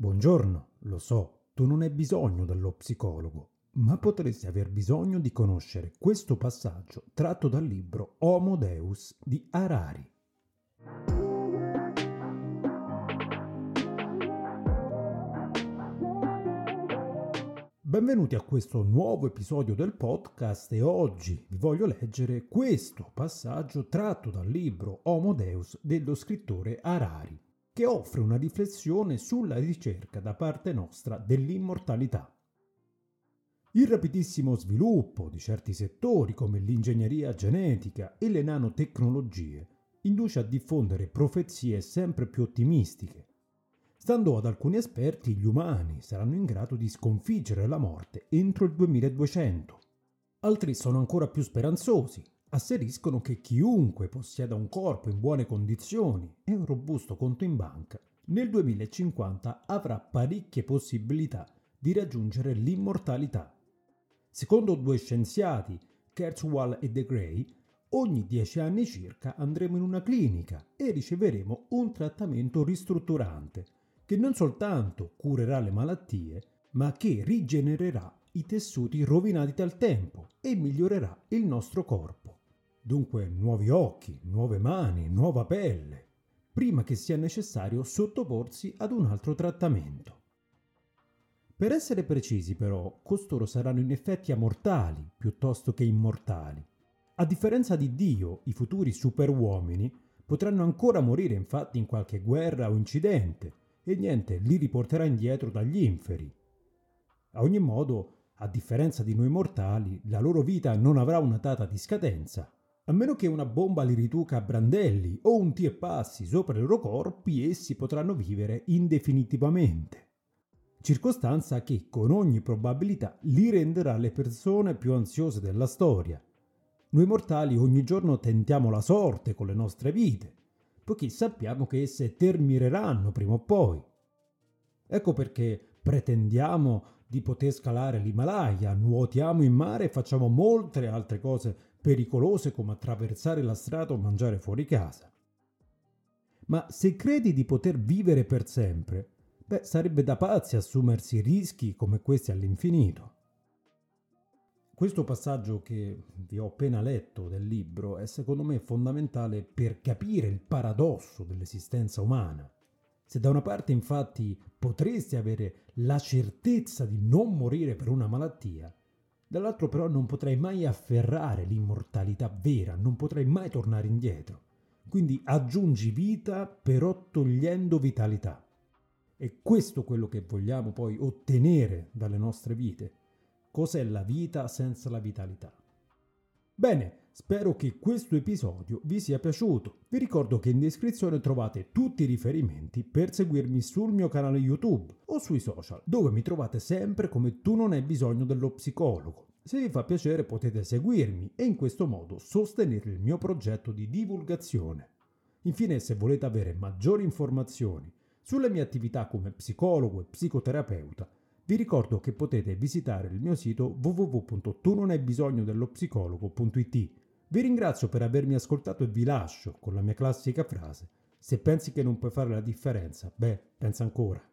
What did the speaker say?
Buongiorno, lo so, tu non hai bisogno dello psicologo, ma potresti aver bisogno di conoscere questo passaggio tratto dal libro Homo Deus di Harari. Benvenuti a questo nuovo episodio del podcast e oggi vi voglio leggere questo passaggio tratto dal libro Homo Deus dello scrittore Harari che offre una riflessione sulla ricerca da parte nostra dell'immortalità. Il rapidissimo sviluppo di certi settori come l'ingegneria genetica e le nanotecnologie induce a diffondere profezie sempre più ottimistiche. Stando ad alcuni esperti, gli umani saranno in grado di sconfiggere la morte entro il 2200. Altri sono ancora più speranzosi asseriscono che chiunque possieda un corpo in buone condizioni e un robusto conto in banca, nel 2050 avrà parecchie possibilità di raggiungere l'immortalità. Secondo due scienziati, Kurzweil e De Grey, ogni dieci anni circa andremo in una clinica e riceveremo un trattamento ristrutturante che non soltanto curerà le malattie, ma che rigenererà i tessuti rovinati dal tempo e migliorerà il nostro corpo. Dunque nuovi occhi, nuove mani, nuova pelle, prima che sia necessario sottoporsi ad un altro trattamento. Per essere precisi però, costoro saranno in effetti amortali piuttosto che immortali. A differenza di Dio, i futuri superuomini potranno ancora morire infatti in qualche guerra o incidente e niente li riporterà indietro dagli inferi. A ogni modo, a differenza di noi mortali, la loro vita non avrà una data di scadenza a meno che una bomba li riduca a brandelli o un tie passi sopra i loro corpi, essi potranno vivere indefinitivamente. Circostanza che, con ogni probabilità, li renderà le persone più ansiose della storia. Noi mortali ogni giorno tentiamo la sorte con le nostre vite, poiché sappiamo che esse termineranno prima o poi. Ecco perché pretendiamo di poter scalare l'Himalaya, nuotiamo in mare e facciamo molte altre cose pericolose come attraversare la strada o mangiare fuori casa. Ma se credi di poter vivere per sempre, beh, sarebbe da pazzi assumersi rischi come questi all'infinito. Questo passaggio che vi ho appena letto del libro è secondo me fondamentale per capire il paradosso dell'esistenza umana. Se da una parte infatti potresti avere la certezza di non morire per una malattia, dall'altro però non potrai mai afferrare l'immortalità vera, non potrai mai tornare indietro. Quindi aggiungi vita però togliendo vitalità. E questo è quello che vogliamo poi ottenere dalle nostre vite. Cos'è la vita senza la vitalità? Bene, spero che questo episodio vi sia piaciuto. Vi ricordo che in descrizione trovate tutti i riferimenti per seguirmi sul mio canale YouTube o sui social, dove mi trovate sempre come tu non hai bisogno dello psicologo. Se vi fa piacere potete seguirmi e in questo modo sostenere il mio progetto di divulgazione. Infine, se volete avere maggiori informazioni sulle mie attività come psicologo e psicoterapeuta, vi ricordo che potete visitare il mio sito www.tunonaibisognodello Vi ringrazio per avermi ascoltato e vi lascio con la mia classica frase: se pensi che non puoi fare la differenza, beh, pensa ancora.